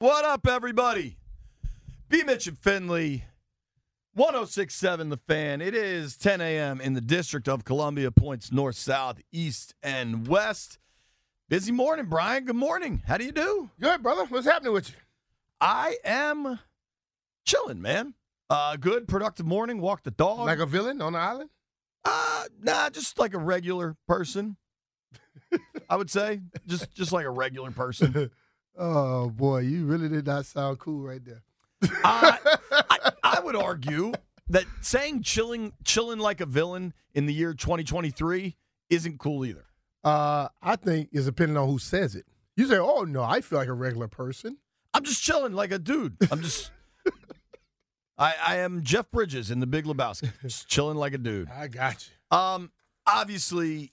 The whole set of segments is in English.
What up, everybody? B. Mitch and Finley, 1067 The Fan. It is 10 a.m. in the District of Columbia, points north, south, east, and west. Busy morning, Brian. Good morning. How do you do? Good, brother. What's happening with you? I am chilling, man. Uh, good, productive morning. Walk the dog. Like a villain on the island? Uh, nah, just like a regular person. I would say just just like a regular person. oh boy, you really did not sound cool right there. uh, I, I would argue that saying chilling chilling like a villain in the year 2023 isn't cool either. Uh, I think it's depending on who says it. You say, "Oh no, I feel like a regular person." I'm just chilling like a dude. I'm just. I, I am Jeff Bridges in The Big Lebowski, just chilling like a dude. I got you. Um, obviously,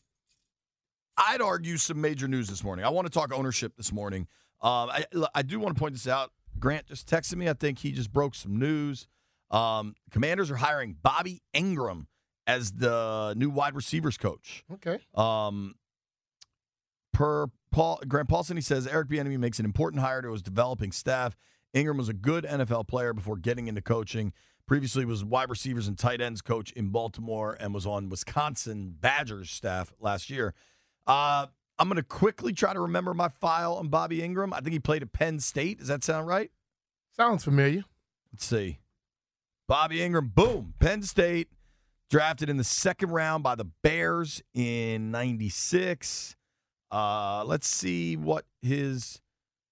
I'd argue some major news this morning. I want to talk ownership this morning. Um, I, I do want to point this out. Grant just texted me. I think he just broke some news. Um, commanders are hiring Bobby Engram as the new wide receivers coach. Okay. Um, per Paul Grant Paulsen, he says Eric Bieniemy makes an important hire to his developing staff. Engram was a good NFL player before getting into coaching. Previously was wide receivers and tight ends coach in Baltimore and was on Wisconsin Badgers staff last year. Uh, I'm going to quickly try to remember my file on Bobby Engram. I think he played at Penn State. Does that sound right? Sounds familiar. Let's see. Bobby Engram, boom, Penn State, drafted in the second round by the Bears in 96. Uh, let's see what his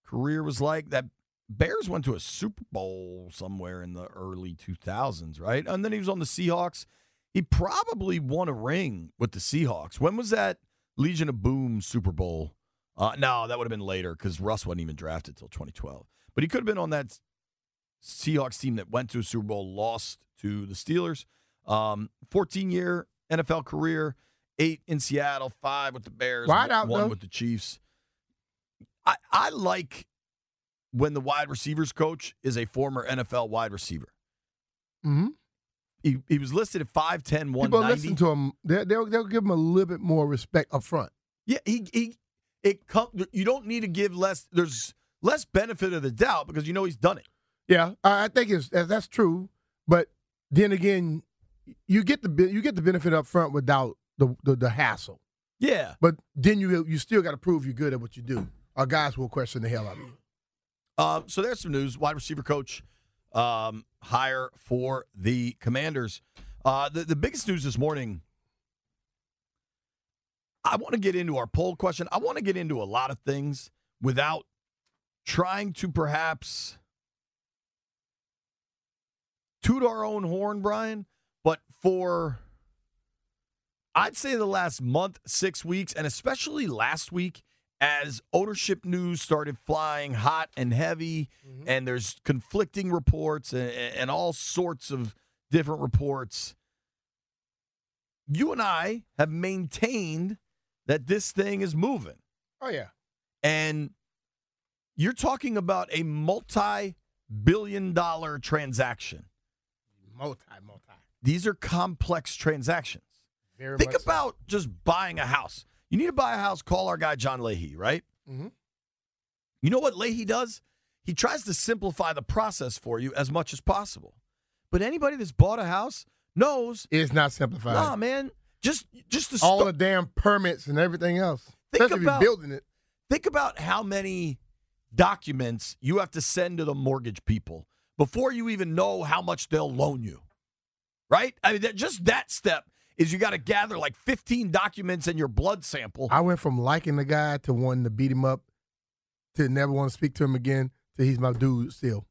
career was like. That Bears went to a Super Bowl somewhere in the early 2000s, right? And then he was on the Seahawks. He probably won a ring with the Seahawks. When was that Legion of Boom Super Bowl? Uh, no, that would have been later because Russ wasn't even drafted till 2012. But he could have been on that Seahawks team that went to a Super Bowl, lost to the Steelers. Um, 14 year NFL career, eight in Seattle, five with the Bears, Wide out, one though. with the Chiefs. I, I like when the wide receivers coach is a former NFL wide receiver. Mm-hmm. He, he was listed at 5'10, People listen to him. They, they'll they'll give him a little bit more respect up front. Yeah, he he it come, you don't need to give less there's less benefit of the doubt because you know he's done it. Yeah, I I think it's that's true. But then again, you get the you get the benefit up front without the the, the hassle. Yeah. But then you you still got to prove you're good at what you do. Our guys will question the hell out of you. Um, so there's some news. Wide receiver coach um, hire for the Commanders. Uh, the, the biggest news this morning, I want to get into our poll question. I want to get into a lot of things without trying to perhaps toot our own horn, Brian, but for I'd say the last month, six weeks, and especially last week, as ownership news started flying hot and heavy, mm-hmm. and there's conflicting reports and, and all sorts of different reports. You and I have maintained that this thing is moving. Oh yeah. And you're talking about a multi billion dollar transaction. Multi, multi. These are complex transactions. Very Think much so. about just buying a house. You need to buy a house, call our guy John Leahy, right? Mhm. You know what Leahy does? He tries to simplify the process for you as much as possible. But anybody that's bought a house knows, It's not simplified. nah, man, just just the All sto- the damn permits and everything else. Think Especially about- if you're building it. think about how many documents you have to send to the mortgage people before you even know how much they'll loan you. Right? I mean, that, just that step is you got to gather like 15 documents and your blood sample. I went from liking the guy to wanting to beat him up to never want to speak to him again to he's my dude still.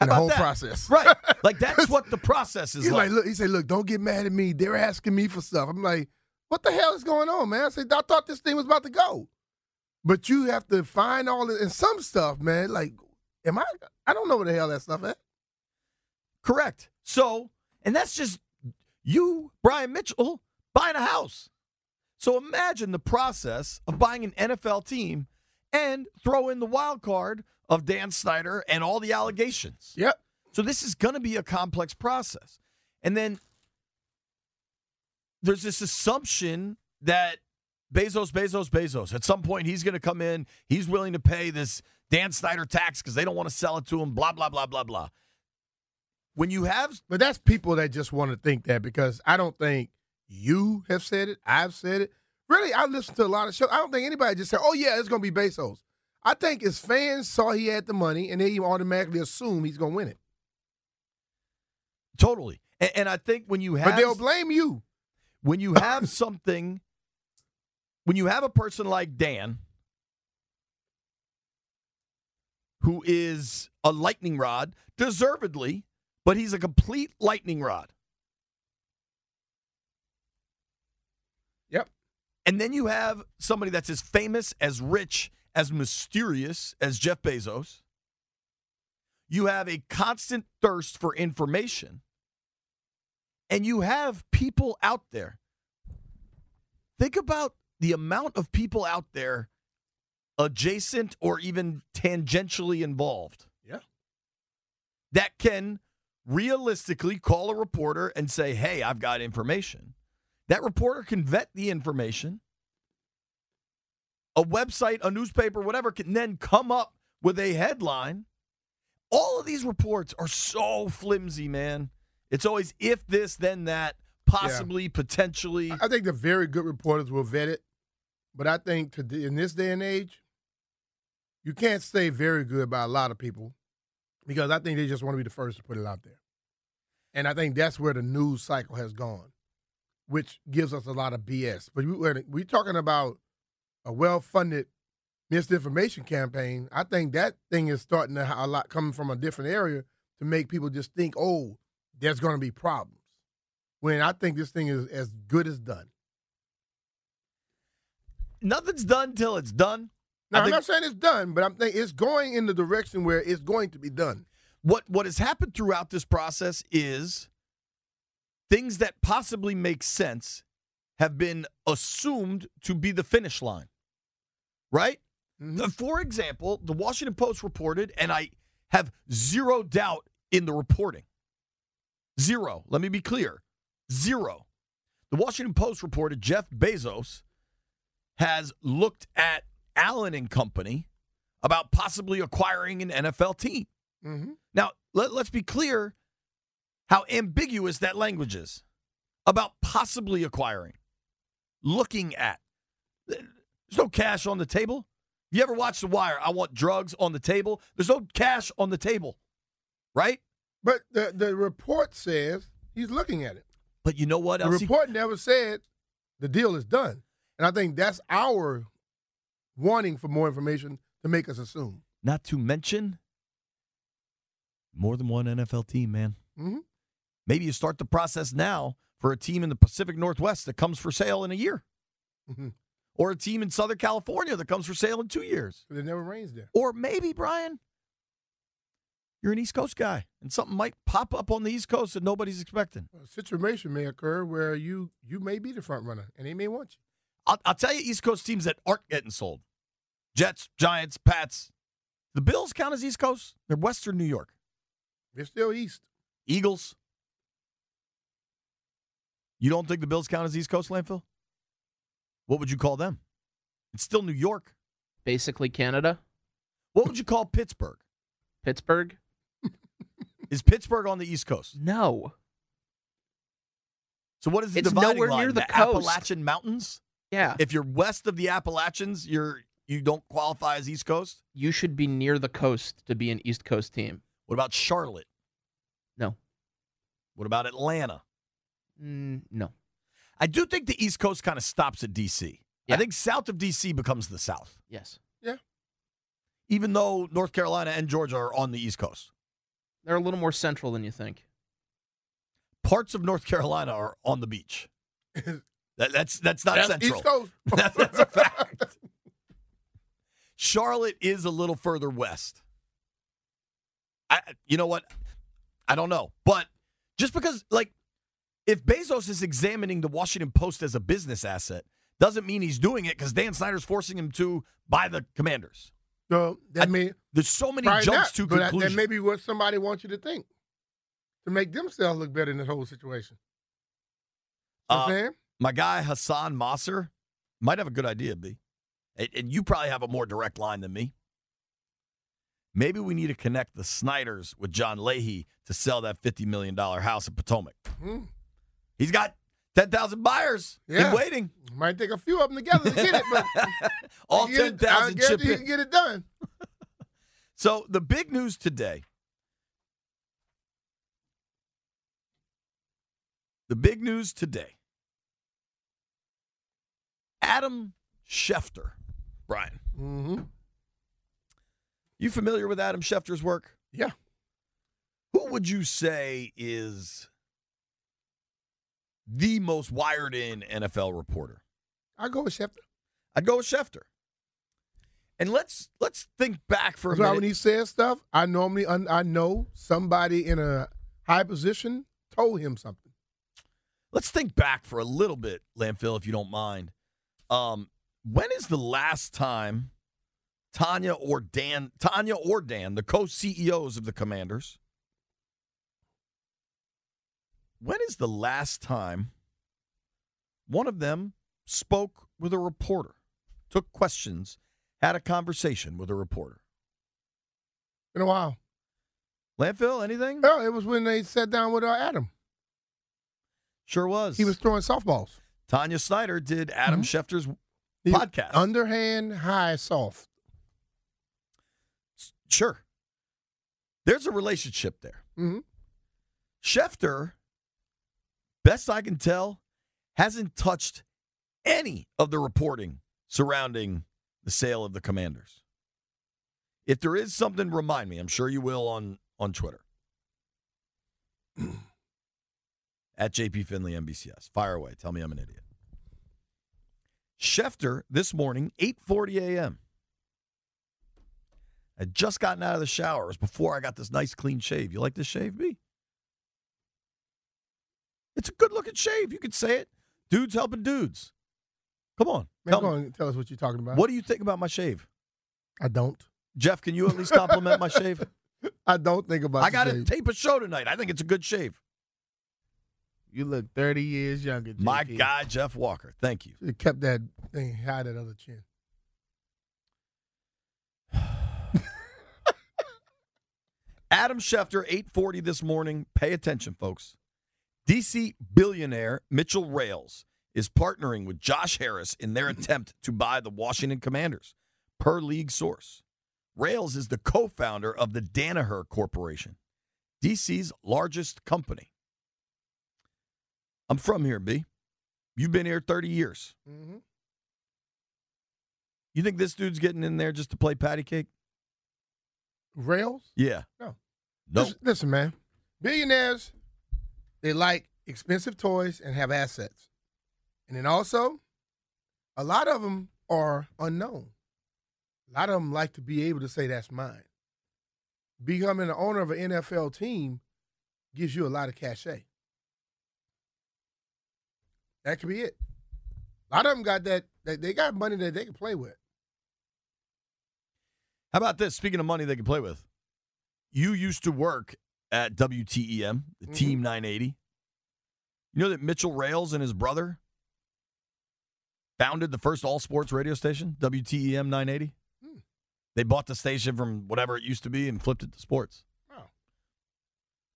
In the whole that? process. Right. Like that's what the process is He's like. like, look, he said, look, don't get mad at me. They're asking me for stuff. I'm like, what the hell is going on, man? I said, I thought this thing was about to go. But you have to find all the and some stuff, man. Like, am I I don't know where the hell that stuff at. Correct. So, and that's just you, Brian Mitchell, buying a house. So imagine the process of buying an NFL team and throw in the wild card of Dan Snyder and all the allegations. Yep. So this is going to be a complex process. And then there's this assumption that Bezos, Bezos, Bezos, at some point he's going to come in, he's willing to pay this Dan Snyder tax because they don't want to sell it to him, blah, blah, blah, blah, blah. When you have But that's people that just want to think that because I don't think you have said it. I've said it. Really, I listen to a lot of shows. I don't think anybody just said, "Oh yeah, it's going to be Bezos." I think his fans saw he had the money and they automatically assume he's going to win it. totally, and, and I think when you have, But they'll blame you. when you have something, when you have a person like Dan, who is a lightning rod, deservedly, but he's a complete lightning rod. Yep. And then you have somebody that's as famous, as rich, as mysterious as Jeff Bezos. You have a constant thirst for information. And you have people out there. Think about the amount of people out there adjacent or even tangentially involved. Yeah. That can realistically call a reporter and say, hey, I've got information. That reporter can vet the information. A website, a newspaper, whatever can then come up with a headline. All of these reports are so flimsy, man. It's always if this, then that, possibly, potentially. I think the very good reporters will vet it, but I think today, in this day and age, you can't say very good by a lot of people because I think they just want to be the first to put it out there. And I think that's where the news cycle has gone, which gives us a lot of BS. But we, we're, we're talking about a well-funded misinformation campaign. I think that thing is starting to a lot coming from a different area to make people just think, oh, there's going to be problems. When I think this thing is as good as done. Nothing's done till it's done. Now, I I'm not saying it's done, but I'm thinking it's going in the direction where it's going to be done. what what has happened throughout this process is things that possibly make sense have been assumed to be the finish line. Right? Mhm. Uh, For example, the Washington Post reported, and I have zero doubt in the reporting. Zero. Let me be clear. Zero. The Washington Post reported Jeff Bezos has looked at Allen and Company about possibly acquiring an NFL team. Mm-hmm. Now, let, let's be clear how ambiguous that language is about possibly acquiring, looking at. There's no cash on the table. You ever watch The Wire? I want drugs on the table. There's no cash on the table, right? But the, the report says he's looking at it. But you know what The report never said the deal is done. And I think that's our wanting for more information to make us assume. Not to mention more than one NFL team, man. Mm-hmm. Maybe you start the process now for a team in the Pacific Northwest that comes for sale in a year, Mm-hmm. or a team in Southern California that comes for sale in two years. But it never rains there. Or maybe, Brian, you're an East Coast guy and something might pop up on the East Coast that nobody's expecting. A situation may occur where you you may be the front runner and they may want you. I'll, I'll tell you East Coast teams that aren't getting sold Jets, Giants, Pats. The Bills count as East Coast. They're Western New York. They're still east. Eagles. You don't think the Bills count as East Coast landfill? What would you call them? It's still New York. Basically, Canada, What would you call Pittsburgh? Pittsburgh. Is Pittsburgh on the East Coast? No, So what is the It's dividing nowhere line? near the coast. Appalachian Mountains? Yeah, If you're west of the Appalachians, you're you don't qualify as East Coast. you should be near the coast to be an East Coast team. What about Charlotte? No, What about Atlanta? mm, no. I do think the East Coast kind of stops at DC. I think south of DC becomes the South, Yes, Yeah. even though North Carolina and Georgia are on the East Coast. they're a little more central than you think. Parts of North Carolina are on the beach. That, that's that's not That's central. East Coast. That's- that's a fact. Charlotte is a little further west. I, you know what? I don't know, but just because, like, if Bezos is examining the Washington Post as a business asset, doesn't mean he's doing it because Dan Snyder's forcing him to buy the Commanders. so that I- may There's so many jumps not, to that, conclusion. that may be what somebody wants you to think to make themselves look better in this whole situation. You know what I'm Uh, saying? My guy Hassan Masser might have a good idea, B. And, you probably have a more direct line than me. Maybe we need to connect the Snyders with John Leahy to sell that $50 million house in Potomac. Hmm. He's got 10,000 buyers Yeah. in waiting. Might take a few of them together to get it, but All you get it- 10,000 chip you can get it done. So the big news today. The big news today. Adam Schefter. Brian, Mm-hmm. you familiar with Adam Schefter's work? Yeah. Who would you say is the most wired in NFL reporter? I go with Schefter. I'd go with Schefter. And let's let's think back for a minute. when he says stuff, I normally un- I know somebody in a high position told him something. Let's think back for a little bit, Landfill, if you don't mind. Um, when is the last time Tanya or Dan, Tanya or Dan, the co-CEOs of the Commanders, when is the last time one of them spoke with a reporter, took questions, had a conversation with a reporter? In a while. Landfill, anything? No, it was when they sat down with uh, Adam. Sure was. He was throwing softballs. Tanya Snyder did Adam Mhm. Schefter's He- podcast. Underhand, high, soft. Sure. There's a relationship there. hmm Schefter, best I can tell, hasn't touched any of the reporting surrounding the sale of the commanders. If there is something, remind me. I'm sure you will on, on Twitter. At JP Finley NBCS. Fire away. Tell me I'm an idiot. Schefter this morning, 8:40 a.m. I'd just gotten out of the shower. It was before I got this nice clean shave. You like this shave, B? It's a good looking shave. You could say it. Dudes helping dudes. Come on. Man, Tell on tell us what you're talking about. What do you think about my shave? I don't. Jeff, can you at least compliment my shave? I don't think about it. I got to tape a show tonight. I think it's a good shave. You look 30 years younger. My JP. guy, Jeff Walker. Thank you. Should've kept that thing high, that other chin. Adam Schefter, 840 this morning. Pay attention, folks. DC billionaire Mitchell Rales is partnering with Josh Harris in their attempt to buy the Washington Commanders, per league source. Rales is the co founder of the Danaher Corporation, DC's largest company. I'm from here, B. You've been here 30 years. Mm-hmm. You think this dude's getting in there just to play patty cake? Rales? Yeah. No. No. Listen, listen, man. Billionaires, they like expensive toys and have assets. And then also, a lot of them are unknown. A lot of them like to be able to say, that's mine. Becoming the owner of an NFL team gives you a lot of cachet. That could be it. A lot of them got that, they got money that they can play with. How about this? Speaking of money they can play with, you used to work at WTEM, the Mhm. Team 980. You know that Mitchell Rales and his brother founded the first all sports radio station, WTEM 980? Hmm. They bought the station from whatever it used to be and flipped it to sports. Wow.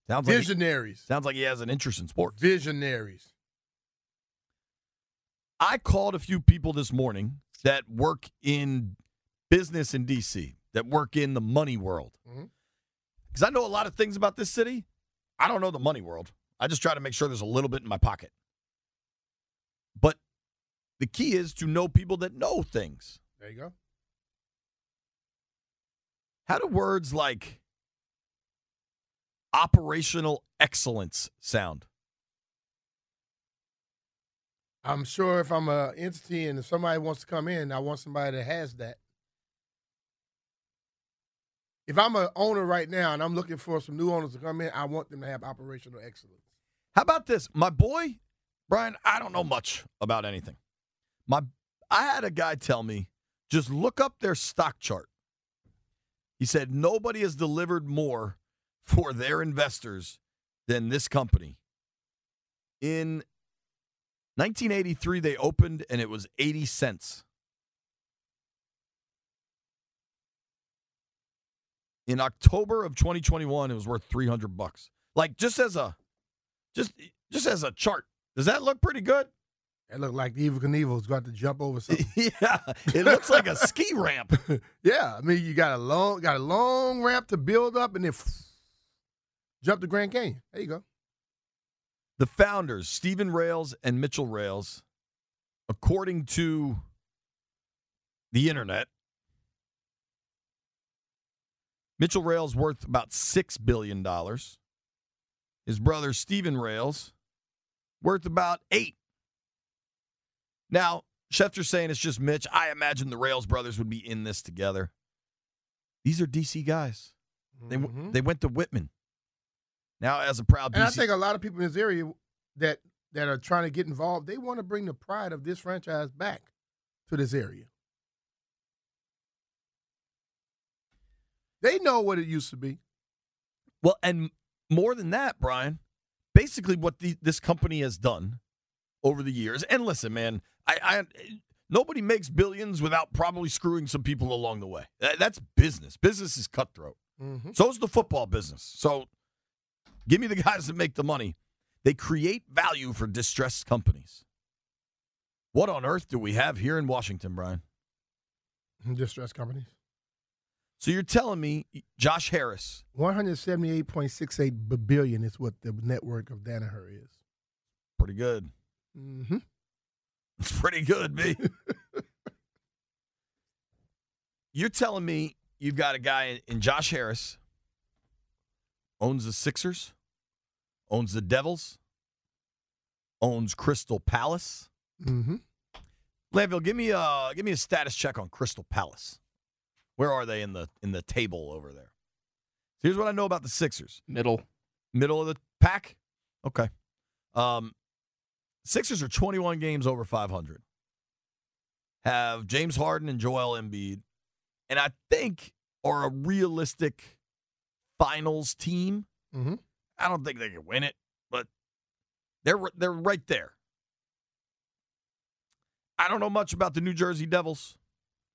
Sounds like, he, Visionaries. sounds like he has an interest in sports. Visionaries. I called a few people this morning that work in business in DC, that work in the money world. Mm-hmm. Because I know a lot of things about this city. I don't know the money world. I just try to make sure there's a little bit in my pocket. But the key is to know people that know things. There you go. How do words like operational excellence sound? I'm sure if I'm a entity and if somebody wants to come in, I want somebody that has that. If I'm an owner right now and I'm looking for some new owners to come in, I want them to have operational excellence. How about this? My boy, Brian, I don't know much about anything. My I had a guy tell me, just look up their stock chart. He said nobody has delivered more for their investors than this company. In 1983 they opened and it was 80 cents. in October of 2021, it was worth 300 bucks. Like just as a, just just as a chart, does that look pretty good? It looked like Evel Knievel's got to jump over something. yeah, it looks like a ski ramp. yeah, I mean you got a long got a long ramp to build up and then jump to Grand Canyon. There you go. The founders, Steven Rales and Mitchell Rales, according to the internet, Mitchell Rales worth about six billion dollars. His brother Steven Rales worth about eight. Now, Schefter's saying it's just Mitch. I imagine the Rales brothers would be in this together. These are DC guys. They Mhm. they went to Whitman. Now, as a proud and I think a lot of people in this area that that are trying to get involved, they want to bring the pride of this franchise back to this area. They know what it used to be. Well, and more than that, Brian, basically what the, this company has done over the years. And listen, man, I, I nobody makes billions without probably screwing some people along the way. That's business. Business is cutthroat. Mm-hmm. So is the football business. So give me the guys that make the money. They create value for distressed companies. What on earth do we have here in Washington, Brian? Distress companies. So you're telling me Josh Harris, One hundred seventy-eight point six eight billion is what the network of Danaher is. pretty good. Mm-hmm. It's pretty good, B. You're telling me you've got a guy in Josh Harris, owns the Sixers, owns the Devils, owns Crystal Palace. Mm-hmm. Landville, give me a give me a status check on Crystal Palace. Where are they in the in the table over there? Here's what I know about the Sixers. Middle. Middle of the pack? Okay. Um Sixers are 21 games over 500. Have James Harden and Joel Embiid. And I think are a realistic finals team. Mm-hmm. I don't think they can win it, but they're they're right there. I don't know much about the New Jersey Devils.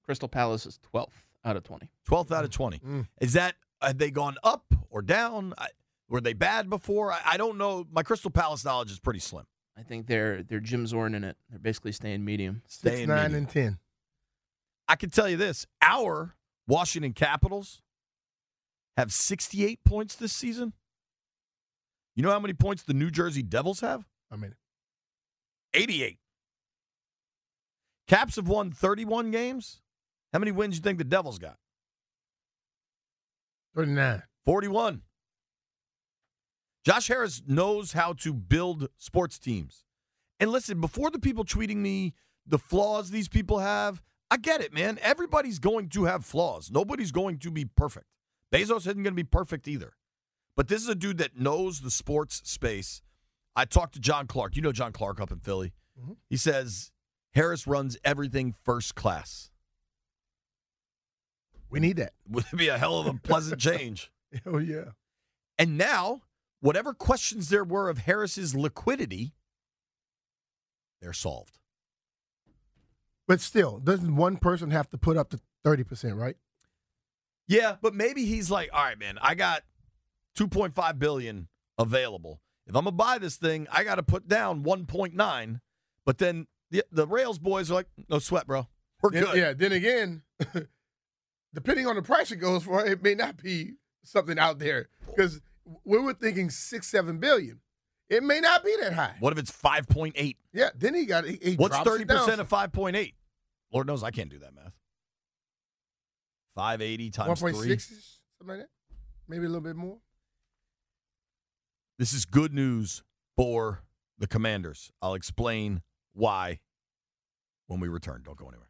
Crystal Palace is 12th out of 20. 12th out of 20. Mm. Is that have they gone up or down? I, were they bad before? I, I don't know. My Crystal Palace knowledge is pretty slim. I think they're they're Jim Zorn in it. They're basically staying medium. Stay Six, nine, medium. and ten. I can tell you this: our Washington Capitals have 68 points this season. You know how many points the New Jersey Devils have? I mean, 88. Caps have won 31 games. How many wins do you think the Devils got? thirty-nine. 41. Josh Harris knows how to build sports teams. And listen, before the people tweeting me the flaws these people have, I get it, man. Everybody's going to have flaws. Nobody's going to be perfect. Bezos isn't going to be perfect either. But this is a dude that knows the sports space. I talked to John Clark. You know John Clark up in Philly. Mhm. He says Harris runs everything first class. We need that. Would be a hell of a pleasant change. Oh yeah. And now, whatever questions there were of Harris's liquidity, they're solved. But still, doesn't one person have to put up to thirty percent, right? Yeah, but maybe he's like, all right, man, I got 2.5 billion available. If I'm gonna buy this thing, I got to put down 1.9. But then the, the Rales boys are like, no sweat, bro. We're Then- good. yeah. Then again, depending on the price it goes for, it may not be something out there because we were thinking six, seven billion. It may not be that high. What if it's 5.8? Yeah. Then he got. He, he What's 30% of 5.8? Lord knows I can't do that math. 580 one times point 3. six, something like that. Maybe a little bit more. This is good news for the Commanders. I'll explain why when we return. Don't go anywhere.